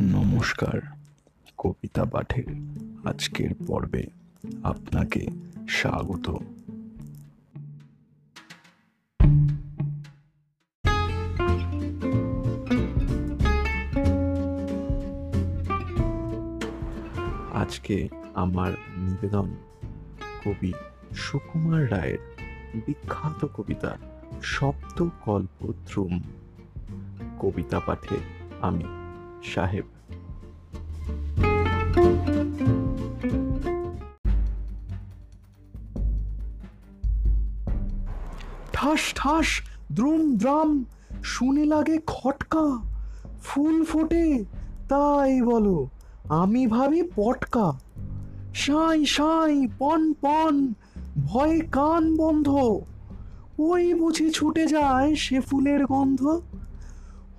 নমস্কার, কবিতা পাঠের আজকের পর্বে আপনাকে স্বাগত। আজকে আমার নিবেদন কবি সুকুমার রায়ের বিখ্যাত কবিতা সপ্তকল্পদ্রুম। কবিতা পাঠে আমি সাহেব। ঠাস ঠাস, দ্রুম, দ্রাম, শুনে লাগে খটকা। ফুল ফোটে, তাই বলো, আমি ভাবি পটকা। সাই সাই, পন পন, ভয়ে কান বন্ধ। ওই বুঝি ছুটে যায় সে ফুলের গন্ধ।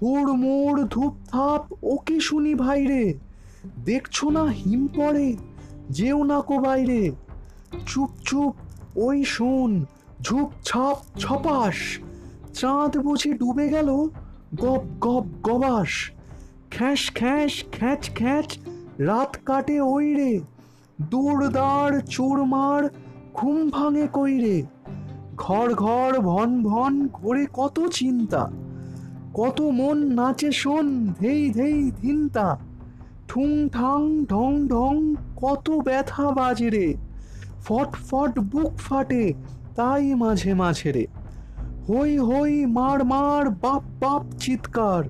হুড় মুড় ধূপ থাপ ওকে শুনি ভাইরে। দেখছ না হিম পড়ে? যেও না কো বাইরে। চুপ চুপ, ওই শোন, ঝুপ, ছাপ, ছপাস। চাঁদ বুঝি ডুবে গেল? গপ গপ, গবাস। খ্যাস খ্যাস, খ্যাচ খ্যাচ, রাত কাটে ওই রে দূর দাঁড় চোরমার ঘুম ভাঙে কইরে। ঘর ঘর, ভন ভন, ঘোরে কত চিন্তা। কত মন নাচে শোন, ধেই ধেই ধিনতা। ঠুং ঠাং ঢং ঢং, কত ব্যথা বাজে রে। ফট ফট বুক ফাটে, তাই মাঝে মাঝে রে। হই হই মার মার, বাপ বাপ চিৎকার।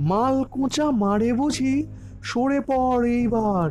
মাল কোঁচা মারে বুঝি, সরে পড় এইবার।